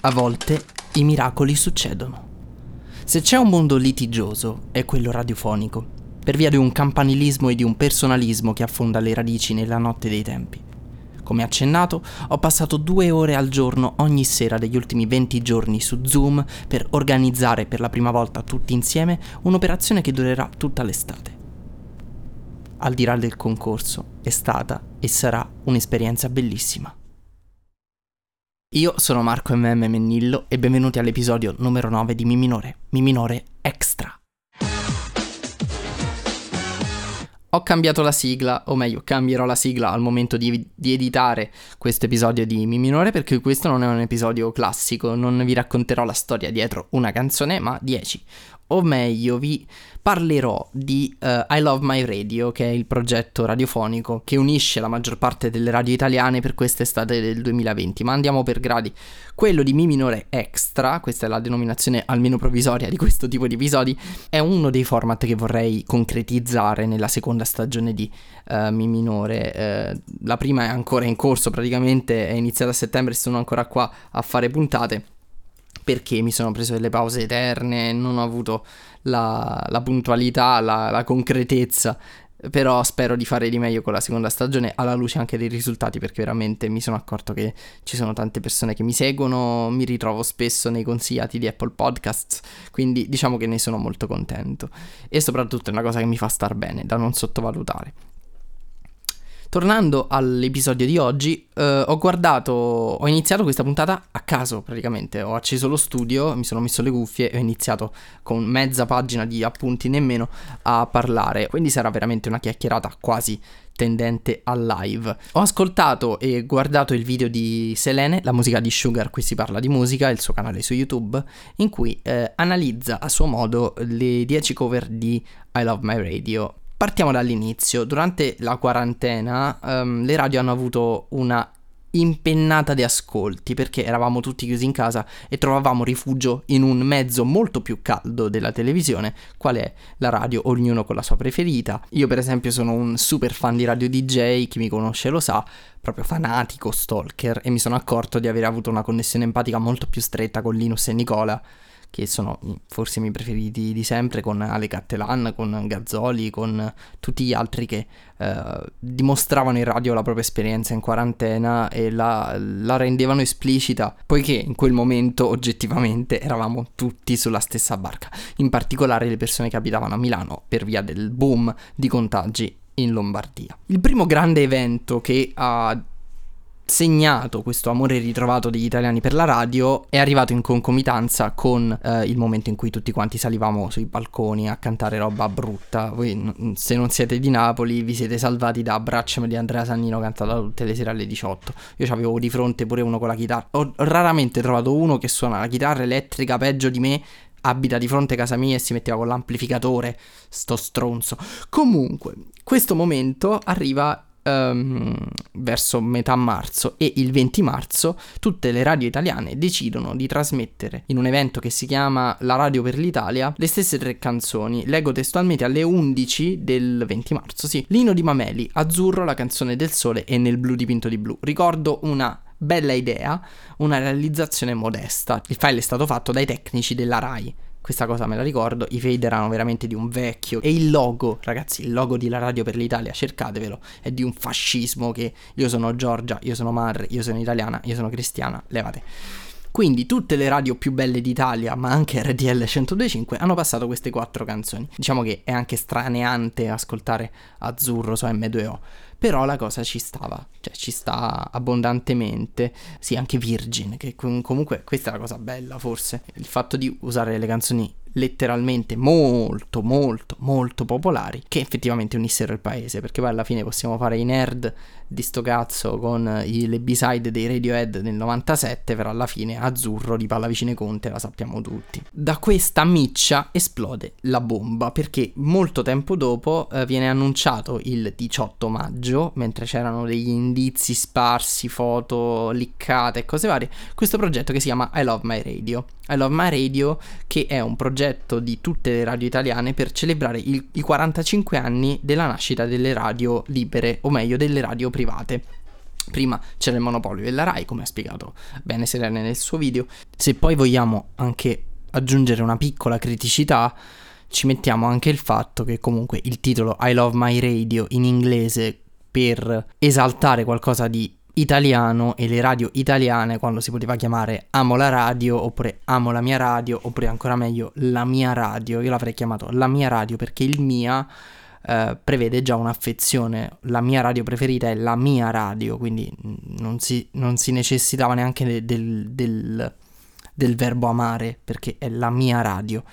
A volte i miracoli succedono. Se c'è un mondo litigioso, è quello radiofonico, per via di un campanilismo e di un personalismo che affonda le radici nella notte dei tempi. Come accennato, ho passato due ore al giorno ogni sera degli ultimi 20 giorni su Zoom per organizzare per la prima volta tutti insieme un'operazione che durerà tutta l'estate. Al di là del concorso, è stata e sarà un'esperienza bellissima. Io sono Marco MM Mennillo e benvenuti all'episodio numero 9 di Mi Minore, Mi Minore Extra. Ho cambiato la sigla, o meglio, cambierò la sigla al momento di, di editare questo episodio di Mi Minore perché questo non è un episodio classico, non vi racconterò la storia dietro una canzone, ma 10 o meglio vi parlerò di uh, I Love My Radio, che è il progetto radiofonico che unisce la maggior parte delle radio italiane per quest'estate del 2020. Ma andiamo per gradi. Quello di Mi minore extra, questa è la denominazione almeno provvisoria di questo tipo di episodi, è uno dei format che vorrei concretizzare nella seconda stagione di uh, Mi minore. Uh, la prima è ancora in corso, praticamente è iniziata a settembre e sono ancora qua a fare puntate perché mi sono preso delle pause eterne, non ho avuto la, la puntualità, la, la concretezza però spero di fare di meglio con la seconda stagione alla luce anche dei risultati perché veramente mi sono accorto che ci sono tante persone che mi seguono, mi ritrovo spesso nei consigliati di Apple Podcasts, quindi diciamo che ne sono molto contento e soprattutto è una cosa che mi fa star bene, da non sottovalutare. Tornando all'episodio di oggi, eh, ho guardato, ho iniziato questa puntata a caso praticamente, ho acceso lo studio, mi sono messo le cuffie e ho iniziato con mezza pagina di appunti nemmeno a parlare, quindi sarà veramente una chiacchierata quasi tendente al live. Ho ascoltato e guardato il video di Selene, la musica di Sugar, qui si parla di musica, il suo canale su YouTube, in cui eh, analizza a suo modo le 10 cover di I Love My Radio Partiamo dall'inizio. Durante la quarantena um, le radio hanno avuto una impennata di ascolti perché eravamo tutti chiusi in casa e trovavamo rifugio in un mezzo molto più caldo della televisione, qual è la radio, ognuno con la sua preferita. Io per esempio sono un super fan di radio DJ, chi mi conosce lo sa, proprio fanatico stalker e mi sono accorto di aver avuto una connessione empatica molto più stretta con Linus e Nicola che sono forse i miei preferiti di sempre, con Ale Cattelan, con Gazzoli, con tutti gli altri che eh, dimostravano in radio la propria esperienza in quarantena e la, la, rendevano esplicita, poiché in quel momento oggettivamente eravamo tutti sulla stessa barca, in particolare le persone che abitavano a Milano per via del boom di contagi in Lombardia. Il primo grande evento che ha segnato questo amore ritrovato degli italiani per la radio è arrivato in concomitanza con eh, il momento in cui tutti quanti salivamo sui balconi a cantare roba brutta. Voi se non siete di Napoli vi siete salvati da Abbracciami di Andrea Sannino cantata tutte le sere alle 18. Io avevo di fronte pure uno con la chitarra. Ho raramente trovato uno che suona la chitarra elettrica peggio di me abita di fronte a casa mia e si metteva con l'amplificatore, sto stronzo. Comunque, questo momento arriva um, verso metà marzo e il 20 marzo tutte le radio italiane decidono di trasmettere in un evento che si chiama La Radio per l'Italia le stesse tre canzoni. Leggo testualmente alle 11 del 20 marzo, sì. Lino di Mameli, Azzurro, la canzone del sole e nel blu dipinto di blu. Ricordo una bella idea, una realizzazione modesta. Il file è stato fatto dai tecnici della RAI questa cosa me la ricordo, i fade erano veramente di un vecchio e il logo, ragazzi, il logo di La Radio per l'Italia, cercatevelo, è di un fascismo che io sono Giorgia, io sono Mar, io sono italiana, io sono cristiana, levate. Quindi tutte le radio più belle d'Italia, ma anche RDL 125, hanno passato queste quattro canzoni. Diciamo che è anche straneante ascoltare Azzurro su M2O però la cosa ci stava, cioè ci sta abbondantemente. Sì, anche Virgin, che comunque questa è la cosa bella forse, il fatto di usare le canzoni letteralmente molto molto molto popolari che effettivamente unissero il paese perché poi alla fine possiamo fare i nerd di sto cazzo con i, le b-side dei Radiohead nel 97 però alla fine Azzurro di Pallavicine Conte la sappiamo tutti. Da questa miccia esplode la bomba perché molto tempo dopo eh, viene annunciato il 18 maggio mentre c'erano degli indizi sparsi foto liccate e cose varie questo progetto che si chiama I Love My Radio. I Love My Radio che è un progetto progetto di tutte le radio italiane per celebrare il, i 45 anni della nascita delle radio libere, o meglio delle radio private. Prima c'era il monopolio della RAI, come ha spiegato bene Serene nel suo video. Se poi vogliamo anche aggiungere una piccola criticità, ci mettiamo anche il fatto che comunque il titolo I Love My Radio in inglese per esaltare qualcosa di italiano e le radio italiane quando si poteva chiamare Amo la radio oppure Amo la mia radio oppure ancora meglio La mia radio, io l'avrei chiamato La mia radio perché il mia eh, prevede già un'affezione, la mia radio preferita è la mia radio, quindi non si, non si necessitava neanche del, del, del del verbo amare perché è la mia radio.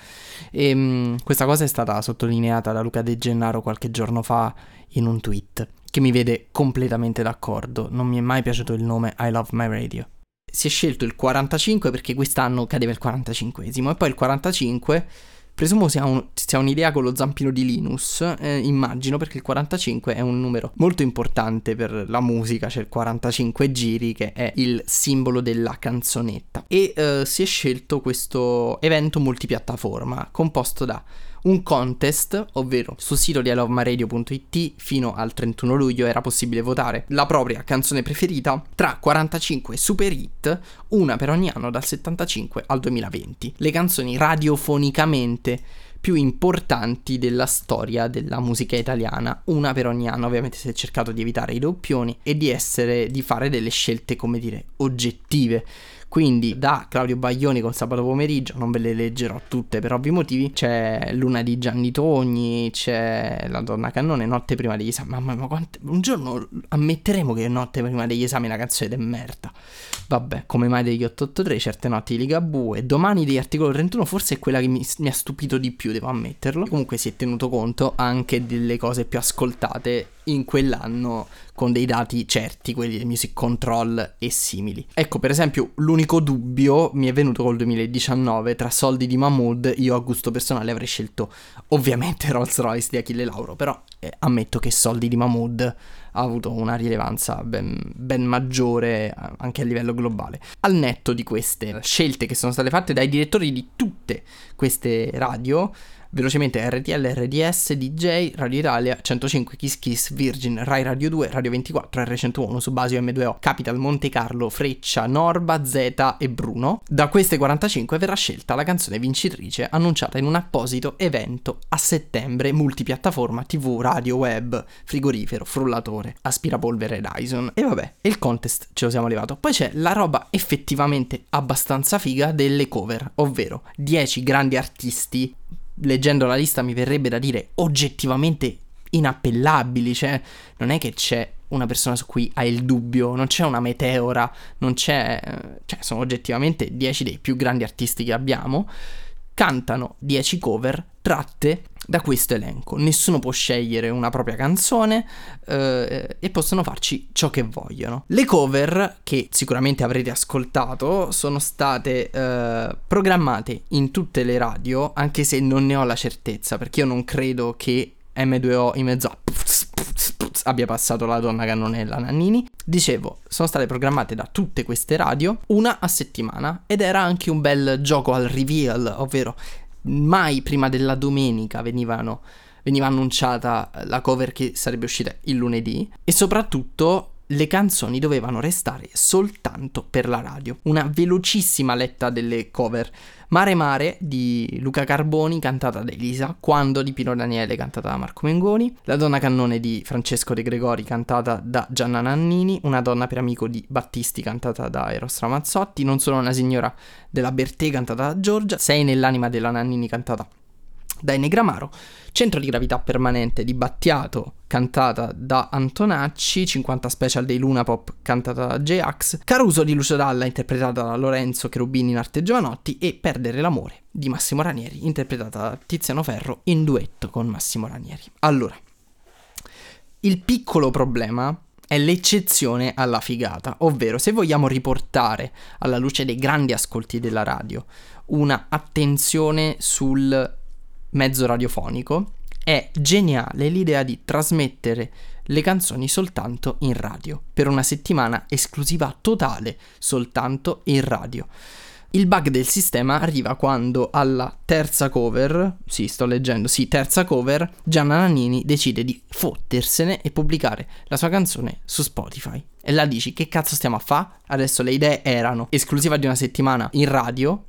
E ehm, mh, questa cosa è stata sottolineata da Luca De Gennaro qualche giorno fa in un tweet che mi vede completamente d'accordo. Non mi è mai piaciuto il nome I Love My Radio. Si è scelto il 45 perché quest'anno cadeva il 45esimo e poi il 45 Presumo sia, un, sia, un'idea con lo zampino di Linus, eh, immagino, perché il 45 è un numero molto importante per la musica, c'è il 45 giri che è il simbolo della canzonetta. E eh, si è scelto questo evento multipiattaforma composto da un contest, ovvero sul sito di ilovemaradio.it fino al 31 luglio era possibile votare la propria canzone preferita tra 45 super hit, una per ogni anno dal 75 al 2020. Le canzoni radiofonicamente più importanti della storia della musica italiana, una per ogni anno. Ovviamente si è cercato di evitare i doppioni e di essere di fare delle scelte, come dire, oggettive quindi da Claudio Baglioni con sabato pomeriggio, non ve le leggerò tutte per ovvi motivi, c'è Luna di Gianni Togni, c'è La donna cannone, Notte prima degli esami. Mamma mia, quante... un giorno ammetteremo che Notte prima degli esami è una canzone di merda. Vabbè, come mai degli 883, certe notti di Ligabue. Domani degli articolo 31 forse è quella che mi, mi ha stupito di più, devo ammetterlo. Comunque si è tenuto conto anche delle cose più ascoltate in quell'anno con dei dati certi, quelli di Music Control e simili. Ecco, per esempio, l'unico dubbio mi è venuto col 2019 tra soldi di Mahmood, io a gusto personale avrei scelto ovviamente Rolls Royce di Achille Lauro, però eh, ammetto che soldi di Mahmood ha avuto una rilevanza ben, ben, maggiore anche a livello globale. Al netto di queste scelte che sono state fatte dai direttori di tutte queste radio, Velocemente RTL, RDS, DJ, Radio Italia, 105, Kiss Kiss, Virgin, Rai Radio 2, Radio 24, R101, Subasio M2O, Capital, Monte Carlo, Freccia, Norba, Z e Bruno. Da queste 45 verrà scelta la canzone vincitrice annunciata in un apposito evento a settembre multipiattaforma TV, radio, web, frigorifero, frullatore, aspirapolvere Dyson. E vabbè, il contest ce lo siamo levato. Poi c'è la roba effettivamente abbastanza figa delle cover, ovvero 10 grandi artisti leggendo la lista mi verrebbe da dire oggettivamente inappellabili, cioè non è che c'è una persona su cui hai il dubbio, non c'è una meteora, non c'è, cioè sono oggettivamente 10 dei più grandi artisti che abbiamo, cantano 10 cover tratte da questo elenco. Nessuno può scegliere una propria canzone eh, e possono farci ciò che vogliono. Le cover, che sicuramente avrete ascoltato, sono state eh, programmate in tutte le radio, anche se non ne ho la certezza, perché io non credo che M2O in mezzo a abbia passato la donna cannonella Nannini. Dicevo, sono state programmate da tutte queste radio, una a settimana, ed era anche un bel gioco al reveal, ovvero mai prima della domenica venivano, veniva annunciata la cover che sarebbe uscita il lunedì e soprattutto le canzoni dovevano restare soltanto per la radio. Una velocissima letta delle cover. Mare Mare di Luca Carboni cantata da Elisa, Quando di Pino Daniele cantata da Marco Mengoni, La donna cannone di Francesco De Gregori cantata da Gianna Nannini, Una donna per amico di Battisti cantata da Eros Ramazzotti, Non sono una signora della Bertè cantata da Giorgia, Sei nell'anima della Nannini cantata da Enegramaro, Centro di gravità permanente di Battiato, cantata da Antonacci, 50 special dei Luna Pop, cantata da J-Ax, Caruso di Lucio Dalla, interpretata da Lorenzo Cherubini in arte Giovanotti, e Perdere l'amore di Massimo Ranieri, interpretata da Tiziano Ferro in duetto con Massimo Ranieri. Allora, il piccolo problema è l'eccezione alla figata, ovvero se vogliamo riportare alla luce dei grandi ascolti della radio una attenzione sul mezzo radiofonico, è geniale l'idea di trasmettere le canzoni soltanto in radio, per una settimana esclusiva totale soltanto in radio. Il bug del sistema arriva quando alla terza cover, sì sto leggendo, sì terza cover, Gianna Nannini decide di fottersene e pubblicare la sua canzone su Spotify. E là dici che cazzo stiamo a fa? Adesso le idee erano esclusiva di una settimana in radio,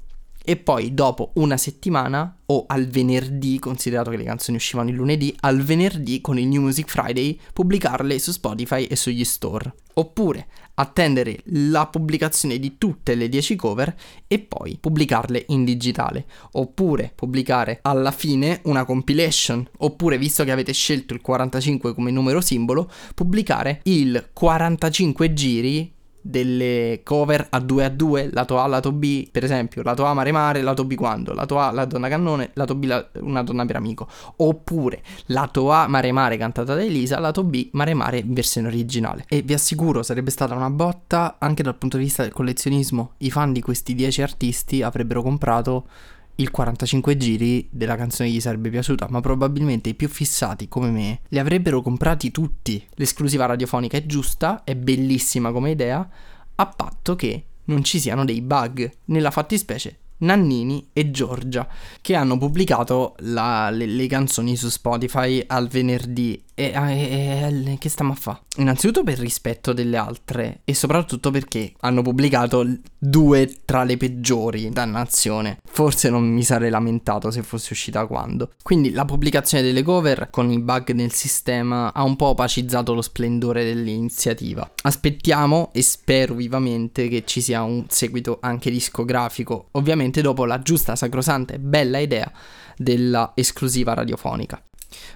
e poi dopo una settimana o al venerdì, considerato che le canzoni uscivano il lunedì, al venerdì con il New Music Friday pubblicarle su Spotify e sugli store. Oppure attendere la pubblicazione di tutte le 10 cover e poi pubblicarle in digitale. Oppure pubblicare alla fine una compilation. Oppure, visto che avete scelto il 45 come numero simbolo, pubblicare il 45 giri delle cover a 2 a 2, lato A, lato B, per esempio, lato A mare mare, lato B quando, lato A la donna cannone, lato B la, una donna per amico, oppure lato A mare mare cantata da Elisa, lato B mare mare in versione originale. E vi assicuro sarebbe stata una botta anche dal punto di vista del collezionismo, i fan di questi 10 artisti avrebbero comprato il 45 giri della canzone gli sarebbe piaciuta, ma probabilmente i più fissati come me li avrebbero comprati tutti. L'esclusiva radiofonica è giusta, è bellissima come idea, a patto che non ci siano dei bug. Nella fattispecie Nannini e Giorgia, che hanno pubblicato la, le, le, canzoni su Spotify al venerdì. E, e, e che stiamo a fare? Innanzitutto per rispetto delle altre e soprattutto perché hanno pubblicato due tra le peggiori, dannazione. Forse non mi sarei lamentato se fosse uscita quando. Quindi la pubblicazione delle cover con i bug nel sistema ha un po' opacizzato lo splendore dell'iniziativa. Aspettiamo e spero vivamente che ci sia un seguito anche discografico. Ovviamente dopo la giusta, sacrosanta e bella idea della esclusiva radiofonica.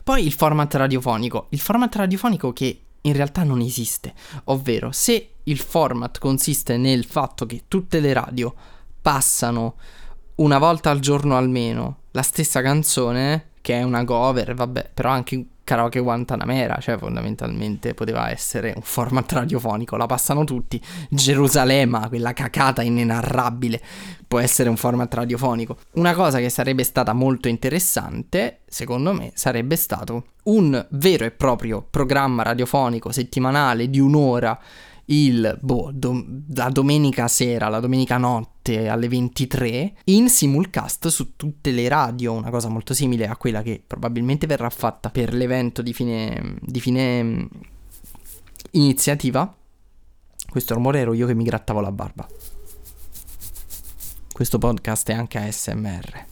Poi il format radiofonico, il format radiofonico che in realtà non esiste, ovvero se il format consiste nel fatto che tutte le radio passano una volta al giorno almeno la stessa canzone, che è una cover, vabbè, però anche karaoke Guantanamera, cioè fondamentalmente poteva essere un format radiofonico, la passano tutti, Gerusalemme, quella cacata inenarrabile, può essere un format radiofonico. Una cosa che sarebbe stata molto interessante, secondo me, sarebbe stato un vero e proprio programma radiofonico settimanale di un'ora il boh, do, la domenica sera, la domenica notte alle 23 in simulcast su tutte le radio, una cosa molto simile a quella che probabilmente verrà fatta per l'evento di fine, di fine mm, iniziativa. Questo rumore ero io che mi grattavo la barba. Questo podcast è anche ASMR.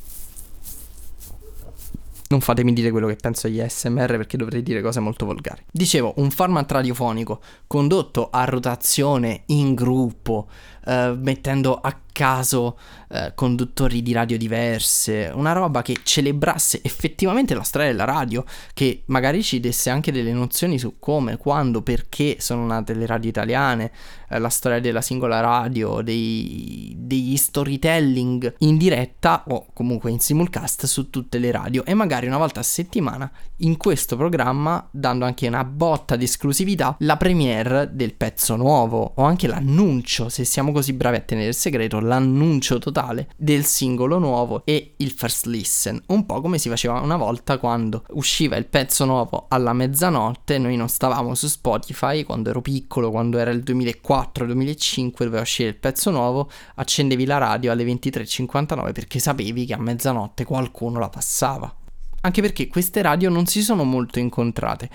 Non fatemi dire quello che penso agli SMR perché dovrei dire cose molto volgari. Dicevo, un format radiofonico condotto a rotazione in gruppo, eh, mettendo a caso eh, conduttori di radio diverse, una roba che celebrasse effettivamente la storia della radio, che magari ci desse anche delle nozioni su come, quando, perché sono nate le radio italiane, eh, la storia della singola radio, dei, degli storytelling in diretta o comunque in simulcast su tutte le radio. E magari una volta a settimana in questo programma, dando anche una botta di esclusività, la premiere del pezzo nuovo o anche l'annuncio, se siamo così bravi a tenere il segreto, l'annuncio totale del singolo nuovo e il first listen, un po' come si faceva una volta quando usciva il pezzo nuovo alla mezzanotte, noi non stavamo su Spotify quando ero piccolo, quando era il 2004-2005 doveva uscire il pezzo nuovo, accendevi la radio alle 23.59 perché sapevi che a mezzanotte qualcuno la passava. Anche perché queste radio non si sono molto incontrate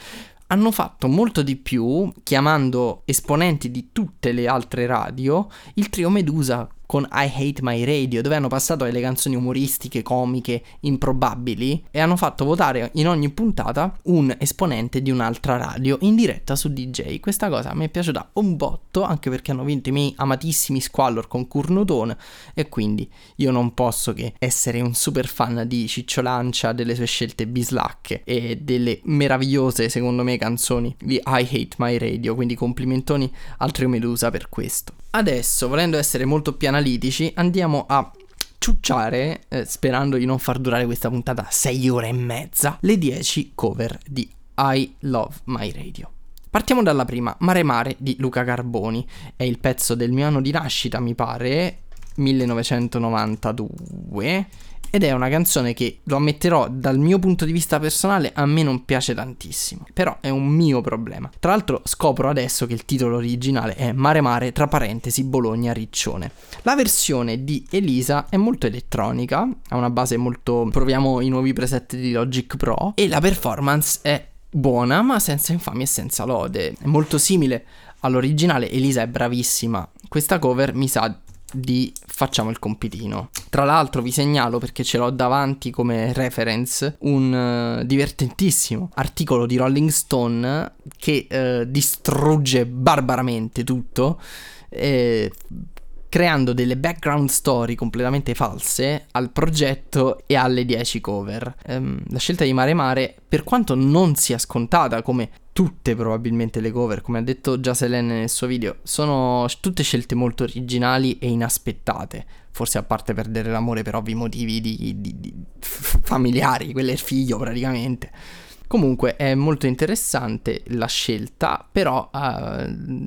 hanno fatto molto di più, chiamando esponenti di tutte le altre radio, il trio Medusa con I Hate My Radio, dove hanno passato le canzoni umoristiche, comiche, improbabili e hanno fatto votare in ogni puntata un esponente di un'altra radio in diretta su DJ. Questa cosa mi è piaciuta un botto, anche perché hanno vinto i miei amatissimi Squallor con Kurnodon e quindi io non posso che essere un super fan di Ciccio Lancia, delle sue scelte bislacche e delle meravigliose, secondo me, canzoni di I Hate My Radio, quindi complimentoni al trio Medusa per questo. Adesso, volendo essere molto più analitici, andiamo a ciucciare, eh, sperando di non far durare questa puntata 6 ore e mezza, le 10 cover di I Love My Radio. Partiamo dalla prima, Mare Mare di Luca Carboni. È il pezzo del mio anno di nascita, mi pare, 1992. Ed è una canzone che, lo ammetterò, dal mio punto di vista personale a me non piace tantissimo, però è un mio problema. Tra l'altro scopro adesso che il titolo originale è Mare Mare, tra parentesi, Bologna Riccione. La versione di Elisa è molto elettronica, ha una base molto... proviamo i nuovi preset di Logic Pro e la performance è buona ma senza infamia e senza lode. È molto simile all'originale, Elisa è bravissima. Questa cover mi sa di facciamo il compitino. Tra l'altro vi segnalo perché ce l'ho davanti come reference un uh, divertentissimo articolo di Rolling Stone che uh, distrugge barbaramente tutto. Eh, creando delle background story completamente false al progetto e alle 10 cover. Um, la scelta di Mare Mare, per quanto non sia scontata come tutte probabilmente le cover, come ha detto già Selene nel suo video, sono tutte scelte molto originali e inaspettate. Forse a parte perdere l'amore per ovvi motivi di, di, di familiari, quello è il figlio praticamente. Comunque è molto interessante la scelta, però uh,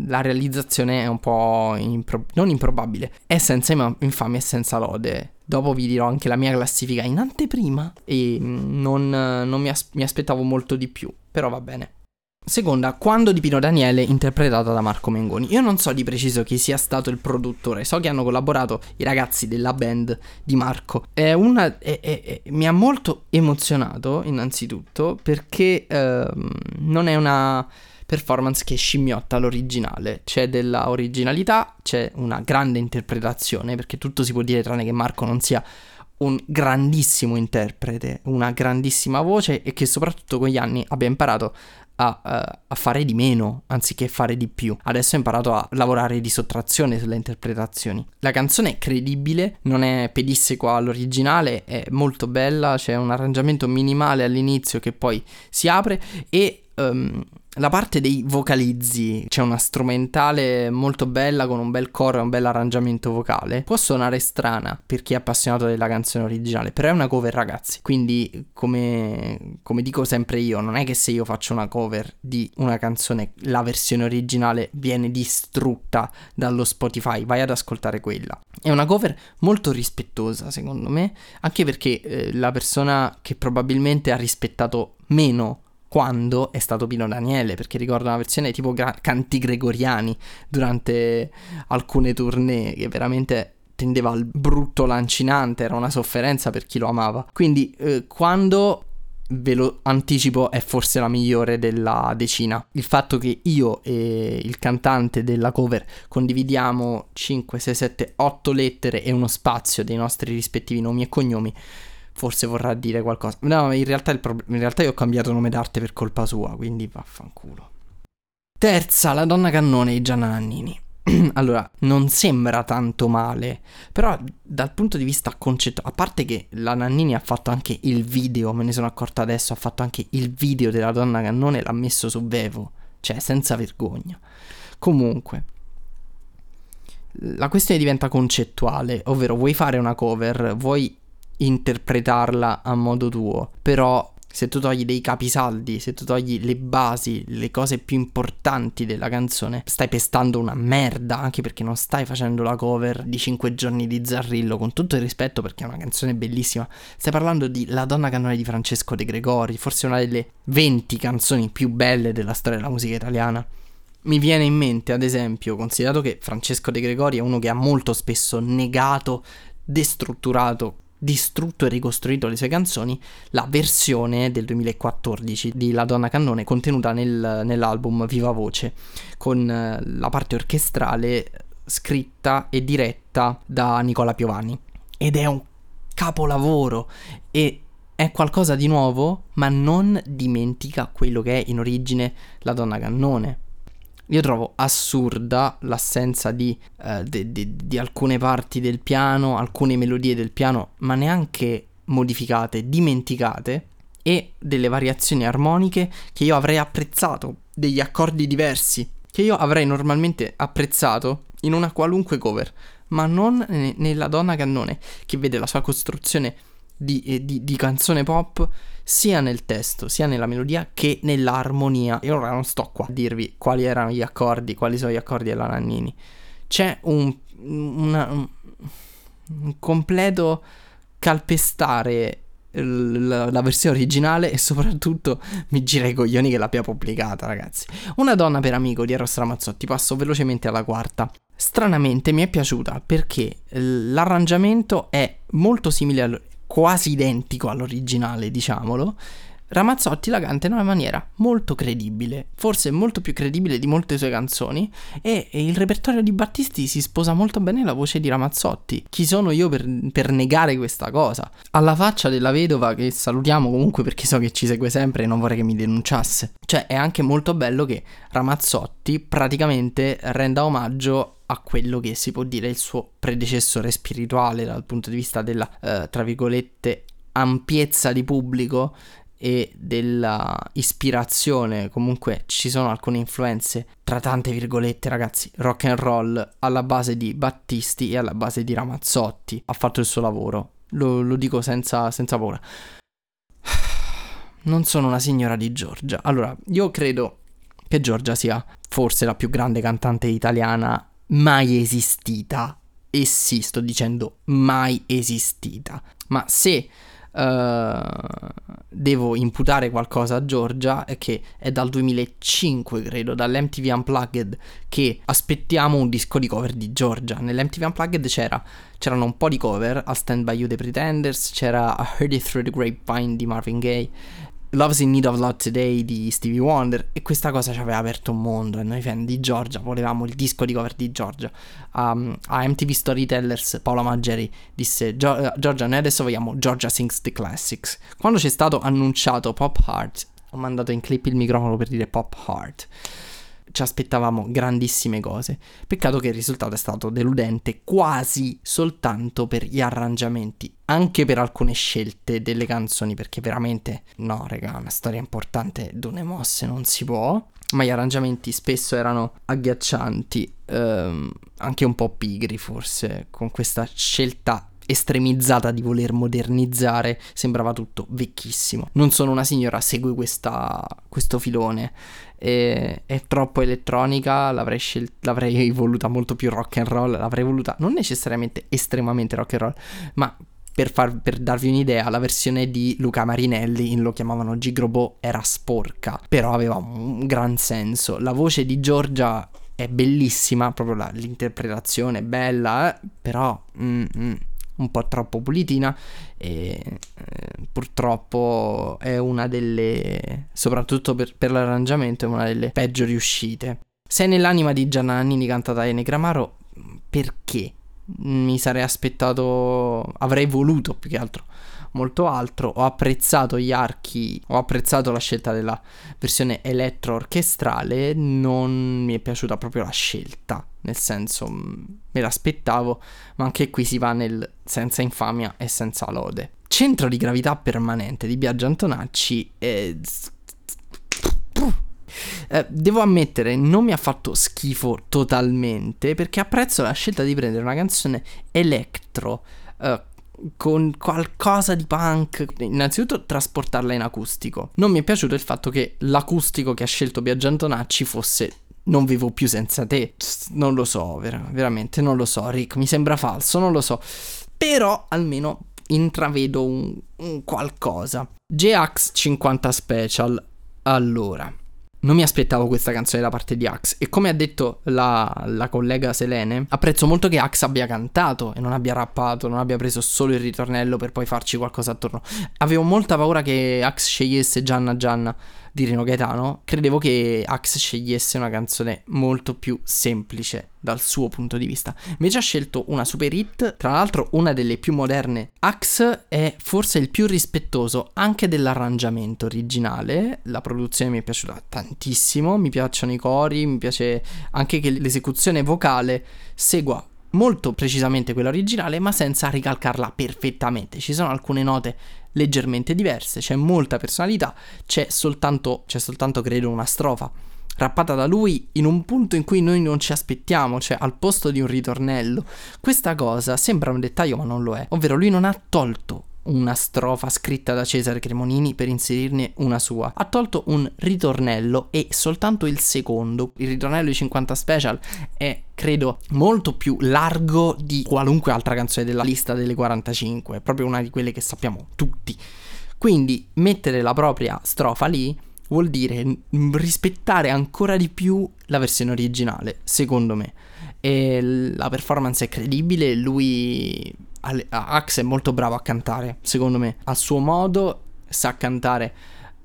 la realizzazione è un po' impro- non improbabile. È senza infamia e senza lode. Dopo vi dirò anche la mia classifica in anteprima e mm, non, non mi, as- mi aspettavo molto di più, però va bene. Seconda, Quando di Pino Daniele, interpretata da Marco Mengoni. Io non so di preciso chi sia stato il produttore, so che hanno collaborato i ragazzi della band di Marco. È una, è, è, mi ha molto emozionato, innanzitutto, perché ehm, non è una performance che scimmiotta l'originale. C'è della originalità, c'è una grande interpretazione, perché tutto si può dire tranne che Marco non sia un grandissimo interprete, una grandissima voce e che soprattutto con gli anni abbia imparato a, uh, a, fare di meno anziché fare di più. Adesso ho imparato a lavorare di sottrazione sulle interpretazioni. La canzone è credibile, non è pedissequa all'originale, è molto bella, c'è un arrangiamento minimale all'inizio che poi si apre e... Um, la parte dei vocalizzi, c'è una strumentale molto bella con un bel coro e un bel arrangiamento vocale. Può suonare strana per chi è appassionato della canzone originale, però è una cover ragazzi. Quindi come, come dico sempre io, non è che se io faccio una cover di una canzone, la versione originale viene distrutta dallo Spotify, vai ad ascoltare quella. È una cover molto rispettosa secondo me, anche perché eh, la persona che probabilmente ha rispettato meno quando è stato Pino Daniele, perché ricordo una versione tipo gra- canti gregoriani durante alcune tournée che veramente tendeva al brutto lancinante, era una sofferenza per chi lo amava. Quindi eh, quando ve lo anticipo è forse la migliore della decina. Il fatto che io e il cantante della cover condividiamo 5, 6, 7, 8 lettere e uno spazio dei nostri rispettivi nomi e cognomi forse vorrà dire qualcosa. No, in realtà, pro- in realtà io ho cambiato nome d'arte per colpa sua, quindi vaffanculo. Terza, la donna cannone di Gianna Nannini. allora, non sembra tanto male, però dal punto di vista concettuale, a parte che la Nannini ha fatto anche il video, me ne sono accorta adesso, ha fatto anche il video della donna cannone l'ha messo su Vevo, cioè senza vergogna. Comunque, la questione diventa concettuale, ovvero vuoi fare una cover, vuoi interpretarla a modo tuo, però se tu togli dei capisaldi, se tu togli le basi, le cose più importanti della canzone, stai pestando una merda, anche perché non stai facendo la cover di 5 giorni di Zarrillo, con tutto il rispetto perché è una canzone bellissima. Stai parlando di La donna cannone di Francesco De Gregori, forse una delle 20 canzoni più belle della storia della musica italiana. Mi viene in mente, ad esempio, considerato che Francesco De Gregori è uno che ha molto spesso negato, destrutturato distrutto e ricostruito le sue canzoni la versione del 2014 di La Donna Cannone contenuta nel, nell'album Viva Voce con eh, la parte orchestrale scritta e diretta da Nicola Piovani. Ed è un capolavoro! E è qualcosa di nuovo ma non dimentica quello che è in origine La Donna Cannone io trovo assurda l'assenza di, uh, di, di, di alcune parti del piano, alcune melodie del piano, ma neanche modificate, dimenticate, e delle variazioni armoniche che io avrei apprezzato, degli accordi diversi, che io avrei normalmente apprezzato in una qualunque cover, ma non nella Donna Cannone, che vede la sua costruzione di, eh, di, di, canzone pop sia nel testo, sia nella melodia che nell'armonia. E ora non sto qua a dirvi quali erano gli accordi, quali sono gli accordi della Nannini. C'è un, una, un, completo scalpestare la, la, versione originale e soprattutto mi gira i coglioni che l'abbia pubblicata, ragazzi. Una donna per amico di Eros Ramazzotti, passo velocemente alla quarta. Stranamente mi è piaciuta perché l'arrangiamento è molto simile, quasi identico all'originale, diciamolo Ramazzotti la canta in una maniera molto credibile, forse molto più credibile di molte sue canzoni, e, il repertorio di Battisti si sposa molto bene la voce di Ramazzotti. Chi sono io per, per, negare questa cosa? Alla faccia della vedova, che salutiamo comunque perché so che ci segue sempre e non vorrei che mi denunciasse. Cioè, è anche molto bello che Ramazzotti praticamente renda omaggio a quello che si può dire il suo predecessore spirituale dal punto di vista della, eh, tra virgolette, ampiezza di pubblico e della ispirazione, comunque ci sono alcune influenze, tra tante virgolette ragazzi, rock and roll alla base di Battisti e alla base di Ramazzotti, ha fatto il suo lavoro, lo, lo dico senza, senza paura. Non sono una signora di Giorgia. Allora, io credo che Giorgia sia forse la più grande cantante italiana mai esistita. E sì, sto dicendo mai esistita. Ma se Uh, devo imputare qualcosa a Giorgia che è dal 2005 credo dall'MTV Unplugged che aspettiamo un disco di cover di Giorgia. nell'MTV Unplugged c'era, c'erano un po' di cover al Stand By You The Pretenders c'era I Heard It Through The Grapevine di Marvin Gaye Love's in Need of Love Today di Stevie Wonder e questa cosa ci aveva aperto un mondo e noi fan di Georgia volevamo il disco di cover di Georgia um, a MTV Storytellers Paola Maggeri disse Georgia noi adesso vogliamo Georgia Sings the Classics. Quando c'è stato annunciato Pop Heart ho mandato in clip il microfono per dire Pop Heart ci aspettavamo grandissime cose. Peccato che il risultato è stato deludente quasi soltanto per gli arrangiamenti, anche per alcune scelte delle canzoni, perché veramente no, raga, una storia importante d'une mosse non si può. Ma gli arrangiamenti spesso erano agghiaccianti, ehm, anche un po' pigri forse, con questa scelta estremizzata di voler modernizzare, sembrava tutto vecchissimo. Non sono una signora, segui questa, questo filone. E, è troppo elettronica, l'avrei, scel- l'avrei voluta molto più rock and roll, l'avrei voluta non necessariamente estremamente rock and roll, ma per, far, per, darvi un'idea, la versione di Luca Marinelli, in lo chiamavano Gigrobo, era sporca, però aveva un gran senso. La voce di Giorgia è bellissima, proprio la, l'interpretazione è bella, eh? però... Mm, mm un po' troppo pulitina e eh, purtroppo è una delle, soprattutto per, per, l'arrangiamento, è una delle peggio riuscite. Sei nell'anima di Gianna Nannini cantata da Enegramaro, perché? Mi sarei aspettato, avrei voluto più che altro molto altro. Ho apprezzato gli archi, ho apprezzato la scelta della versione elettro-orchestrale, non mi è piaciuta proprio la scelta, nel senso mm, me l'aspettavo, ma anche qui si va nel senza infamia e senza lode. Centro di gravità permanente di Biagio Antonacci è... Eh, devo ammettere, non mi ha fatto schifo totalmente perché apprezzo la scelta di prendere una canzone electro eh, con qualcosa di punk. Innanzitutto trasportarla in acustico. Non mi è piaciuto il fatto che l'acustico che ha scelto Biagio Antonacci fosse non vivo più senza te. Non lo so, ver- veramente non lo so, Rick, mi sembra falso, non lo so. Però almeno intravedo un, un qualcosa. JAX 50 Special. Allora, non mi aspettavo questa canzone da parte di Axe e come ha detto la, la, collega Selene, apprezzo molto che Axe abbia cantato e non abbia rappato, non abbia preso solo il ritornello per poi farci qualcosa attorno. Avevo molta paura che Axe scegliesse Gianna Gianna di Rino Gaetano, credevo che Axe scegliesse una canzone molto più semplice dal suo punto di vista. Invece ha scelto una super hit, tra l'altro una delle più moderne. Axe è forse il più rispettoso anche dell'arrangiamento originale, la produzione mi è piaciuta tantissimo, mi piacciono i cori, mi piace anche che l'esecuzione vocale segua molto precisamente quella originale, ma senza ricalcarla perfettamente. Ci sono alcune note leggermente diverse, c'è molta personalità, c'è soltanto, c'è soltanto credo una strofa rappata da lui in un punto in cui noi non ci aspettiamo, cioè al posto di un ritornello. Questa cosa sembra un dettaglio ma non lo è, ovvero lui non ha tolto una strofa scritta da Cesare Cremonini per inserirne una sua. Ha tolto un ritornello e soltanto il secondo, il ritornello di 50 Special, è credo molto più largo di qualunque altra canzone della lista delle 45, è proprio una di quelle che sappiamo tutti. Quindi mettere la propria strofa lì vuol dire rispettare ancora di più la versione originale, secondo me. E la performance è credibile, lui Axe è molto bravo a cantare, secondo me, a suo modo sa cantare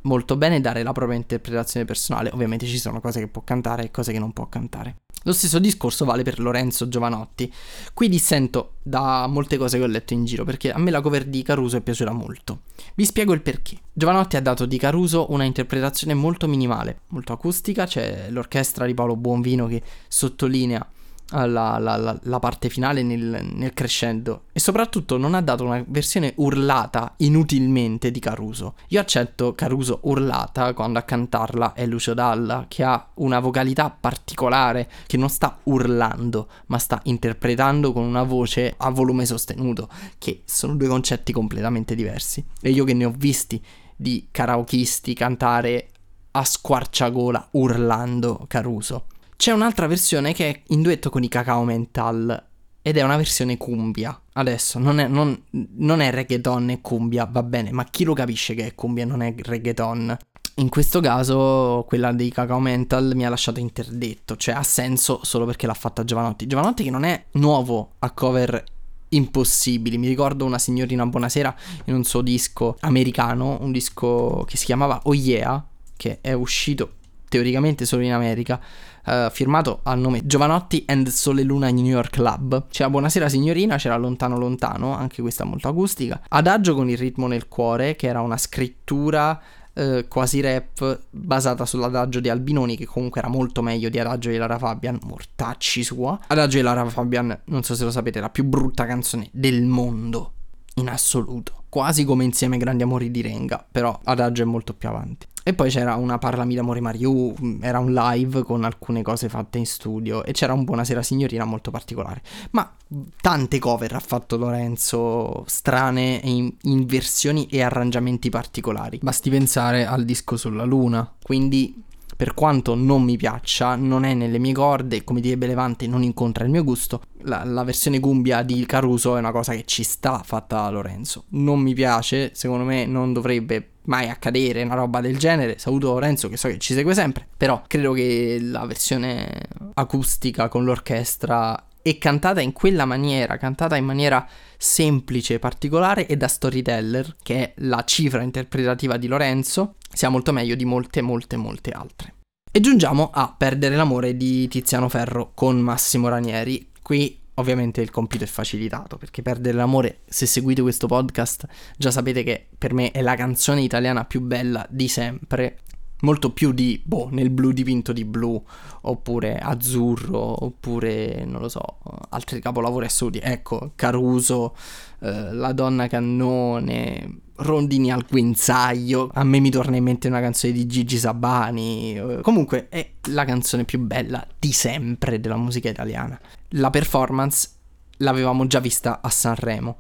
molto bene e dare la propria interpretazione personale. Ovviamente ci sono cose che può cantare e cose che non può cantare. Lo stesso discorso vale per Lorenzo Giovanotti. Qui dissento da molte cose che ho letto in giro perché a me la cover di Caruso è piaciuta molto. Vi spiego il perché. Giovanotti ha dato di Caruso una interpretazione molto minimale, molto acustica, c'è l'orchestra di Paolo Buonvino che sottolinea la, la, la, parte finale nel, nel, crescendo. E soprattutto non ha dato una versione urlata inutilmente di Caruso. Io accetto Caruso urlata quando a cantarla è Lucio Dalla che ha una vocalità particolare che non sta urlando ma sta interpretando con una voce a volume sostenuto che sono due concetti completamente diversi. E io che ne ho visti di karaokisti cantare a squarciagola urlando Caruso c'è un'altra versione che è in duetto con i Cacao Mental ed è una versione cumbia. Adesso non è, non, non è reggaeton e cumbia, va bene, ma chi lo capisce che è cumbia e non è reggaeton? In questo caso quella dei Cacao Mental mi ha lasciato interdetto, cioè ha senso solo perché l'ha fatta Giovanotti. Giovanotti che non è nuovo a cover impossibili. Mi ricordo una signorina Buonasera in un suo disco americano, un disco che si chiamava Oh Yeah, che è uscito teoricamente solo in America, uh, firmato al nome Giovanotti and Sole Luna New York Club. C'era Buonasera signorina, c'era Lontano Lontano, anche questa molto acustica. Adagio con il ritmo nel cuore, che era una scrittura uh, quasi rap basata sull'adagio di Albinoni, che comunque era molto meglio di Adagio di Lara Fabian, mortacci sua. Adagio di Lara Fabian, non so se lo sapete, è la più brutta canzone del mondo in assoluto. Quasi come insieme Grandi Amori di Renga, però Adagio è molto più avanti. E poi c'era una Parlami d'amore Mariù, mm, era un live con alcune cose fatte in studio e c'era un Buonasera signorina molto particolare. Ma tante cover ha fatto Lorenzo, strane in, in versioni e arrangiamenti particolari. Basti pensare al disco sulla luna, quindi per quanto non mi piaccia, non è nelle mie corde, come direbbe Levante, non incontra il mio gusto. La, la, versione Gumbia di Caruso è una cosa che ci sta fatta da Lorenzo. Non mi piace, secondo me non dovrebbe mai accadere una roba del genere. Saluto Lorenzo che so che ci segue sempre, però credo che la versione acustica con l'orchestra e cantata in quella maniera, cantata in maniera semplice, particolare e da storyteller, che è la cifra interpretativa di Lorenzo, sia molto meglio di molte, molte, molte altre. E giungiamo a Perdere l'amore di Tiziano Ferro con Massimo Ranieri. Qui ovviamente il compito è facilitato perché Perdere l'amore, se seguite questo podcast, già sapete che per me è la canzone italiana più bella di sempre. Molto più di, boh, nel blu dipinto di blu, oppure azzurro, oppure, non lo so, altri capolavori assoluti. Ecco, Caruso, eh, La donna cannone, Rondini al guinzaglio. A me mi torna in mente una canzone di Gigi Sabani. Eh, comunque è la canzone più bella di sempre della musica italiana la performance l'avevamo già vista a Sanremo.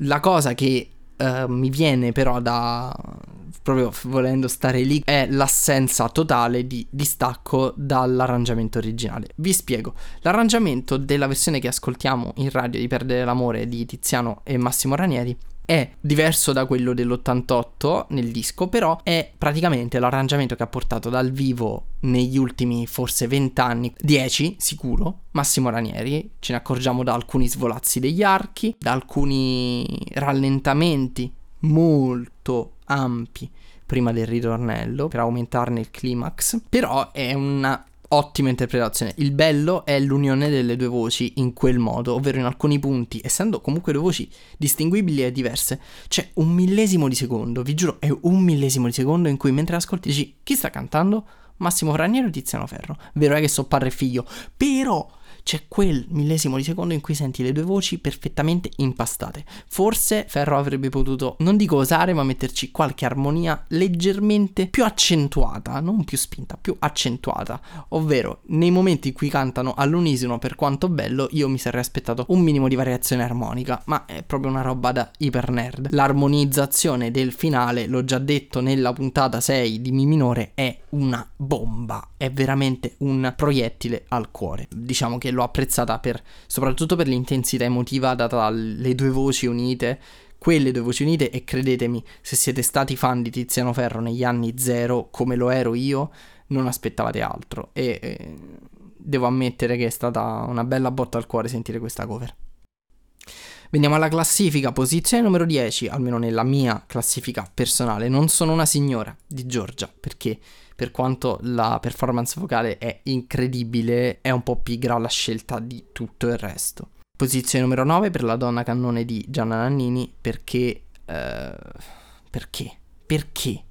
La cosa che uh, mi viene però da proprio volendo stare lì è l'assenza totale di distacco dall'arrangiamento originale. Vi spiego. L'arrangiamento della versione che ascoltiamo in radio di Perdere l'amore di Tiziano e Massimo Ranieri è diverso da quello dell'88 nel disco, però è praticamente l'arrangiamento che ha portato dal vivo negli ultimi forse 20 anni, 10 sicuro, Massimo Ranieri. Ce ne accorgiamo da alcuni svolazzi degli archi, da alcuni rallentamenti molto ampi prima del ritornello per aumentarne il climax, però è una ottima interpretazione. Il bello è l'unione delle due voci in quel modo, ovvero in alcuni punti, essendo comunque due voci distinguibili e diverse, c'è un millesimo di secondo, vi giuro, è un millesimo di secondo in cui mentre ascolti dici chi sta cantando? Massimo Raniero e Tiziano Ferro. Vero è che so padre e figlio, però c'è quel millesimo di secondo in cui senti le due voci perfettamente impastate. Forse Ferro avrebbe potuto, non dico osare, ma metterci qualche armonia leggermente più accentuata, non più spinta, più accentuata, ovvero nei momenti in cui cantano all'unisono per quanto bello, io mi sarei aspettato un minimo di variazione armonica, ma è proprio una roba da iper nerd. L'armonizzazione del finale, l'ho già detto nella puntata 6 di Mi minore, è una bomba, è veramente un proiettile al cuore. Diciamo che l'ho apprezzata per, soprattutto per l'intensità emotiva data dalle due voci unite. Quelle due voci unite e credetemi, se siete stati fan di Tiziano Ferro negli anni zero, come lo ero io, non aspettavate altro. E eh, devo ammettere che è stata una bella botta al cuore sentire questa cover. Veniamo alla classifica, posizione numero 10, almeno nella mia classifica personale, non sono una signora di Giorgia, perché per quanto la performance vocale è incredibile, è un po' pigra la scelta di tutto il resto. Posizione numero 9 per la donna cannone di Gianna Nannini, perché... Uh, perché? Perché?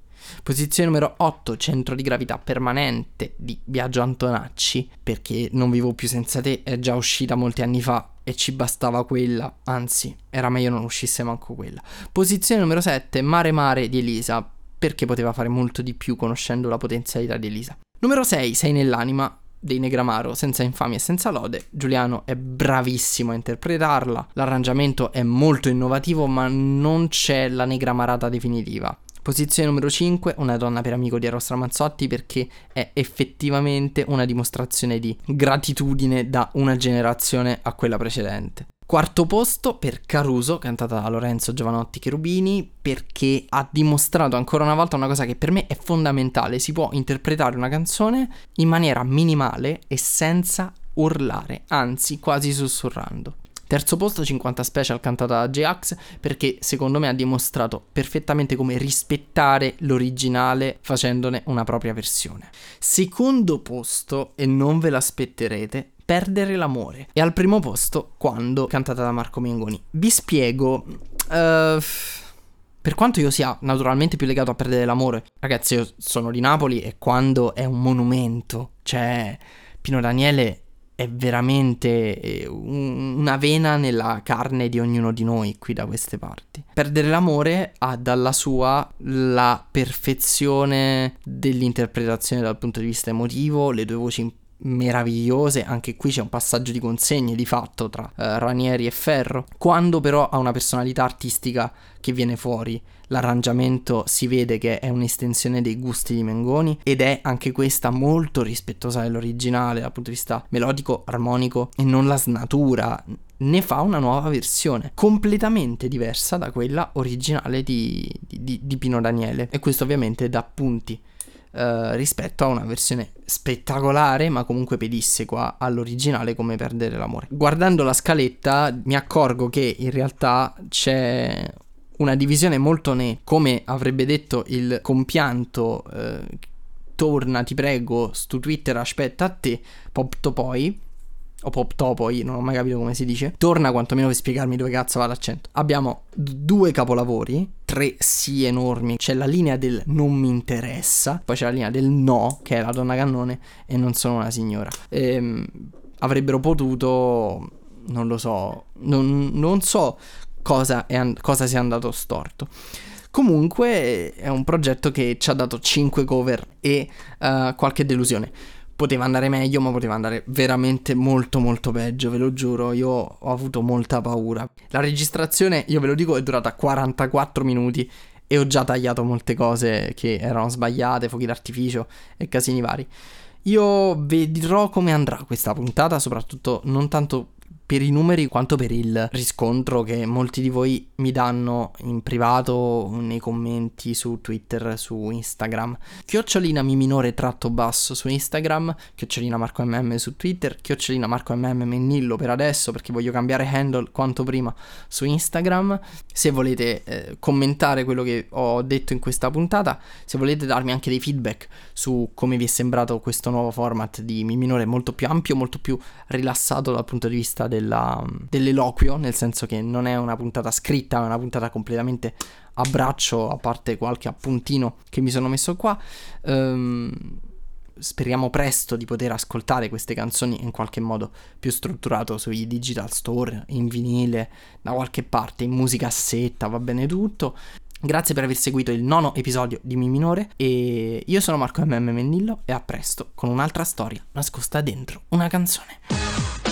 Posizione numero 8, centro di gravità permanente di Biagio Antonacci, perché non vivo più senza te, è già uscita molti anni fa e ci bastava quella, anzi, era meglio non uscisse manco quella. Posizione numero 7, Mare Mare di Elisa, perché poteva fare molto di più conoscendo la potenzialità di Elisa. Numero 6, Sei nell'anima dei Negramaro, senza infamia e senza lode. Giuliano è bravissimo a interpretarla, l'arrangiamento è molto innovativo, ma non c'è la negramarata definitiva. Posizione numero 5, una donna per amico di Eros Ramazzotti perché è effettivamente una dimostrazione di gratitudine da una generazione a quella precedente. Quarto posto per Caruso, cantata da Lorenzo Giovanotti Cherubini, perché ha dimostrato ancora una volta una cosa che per me è fondamentale. Si può interpretare una canzone in maniera minimale e senza urlare, anzi quasi sussurrando. Terzo posto 50 Special cantata da J-Ax perché secondo me ha dimostrato perfettamente come rispettare l'originale facendone una propria versione. Secondo posto, e non ve l'aspetterete, Perdere l'amore. E al primo posto quando cantata da Marco Mengoni. Vi spiego... Uh, per quanto io sia naturalmente più legato a perdere l'amore, ragazzi, io sono di Napoli e quando è un monumento, cioè Pino Daniele è veramente eh, una vena nella carne di ognuno di noi qui da queste parti. Perdere l'amore ha dalla sua la perfezione dell'interpretazione dal punto di vista emotivo, le due voci meravigliose, anche qui c'è un passaggio di consegne di fatto tra uh, Ranieri e Ferro, quando però ha una personalità artistica che viene fuori, l'arrangiamento si vede che è un'estensione dei gusti di Mengoni ed è anche questa molto rispettosa dell'originale dal punto di vista melodico, armonico e non la snatura, ne fa una nuova versione completamente diversa da quella originale di, di, di Pino Daniele. E questo ovviamente dà punti eh, rispetto a una versione spettacolare ma comunque pedissequa all'originale come Perdere l'amore. Guardando la scaletta mi accorgo che in realtà c'è una divisione molto netta, come avrebbe detto il compianto eh, torna ti prego su Twitter aspetta a te, Pop Topoi o pop topo, io non ho mai capito come si dice. Torna quantomeno per spiegarmi dove cazzo va l'accento. Abbiamo due capolavori, tre sì enormi. C'è la linea del non mi interessa, poi c'è la linea del no, che è la donna cannone, e non sono una signora. Ehm, avrebbero potuto, non lo so, non, non so cosa, and- cosa sia andato storto. Comunque è un progetto che ci ha dato 5 cover e uh, qualche delusione poteva andare meglio, ma poteva andare veramente molto molto peggio, ve lo giuro, io ho avuto molta paura. La registrazione, io ve lo dico, è durata 44 minuti e ho già tagliato molte cose che erano sbagliate, fuochi d'artificio e casini vari. Io vedrò come andrà questa puntata, soprattutto non tanto per i numeri quanto per il riscontro che molti di voi mi danno in privato, nei commenti su Twitter, su Instagram. Chiocciolina mi minore tratto basso su Instagram, chiocciolina Marco MM su Twitter, chiocciolina Marco MM Mennillo per adesso perché voglio cambiare handle quanto prima su Instagram. Se volete eh, commentare quello che ho detto in questa puntata, se volete darmi anche dei feedback su come vi è sembrato questo nuovo format di mi minore molto più ampio, molto più rilassato dal punto di vista del della, dell'eloquio, nel senso che non è una puntata scritta, è una puntata completamente a braccio, a parte qualche appuntino che mi sono messo qua. Um, speriamo presto di poter ascoltare queste canzoni in qualche modo più strutturato sui digital store, in vinile, da qualche parte, in musicassetta, va bene tutto. Grazie per aver seguito il nono episodio di Mi Minore e io sono Marco MM Mennillo e a presto con un'altra storia nascosta dentro una canzone.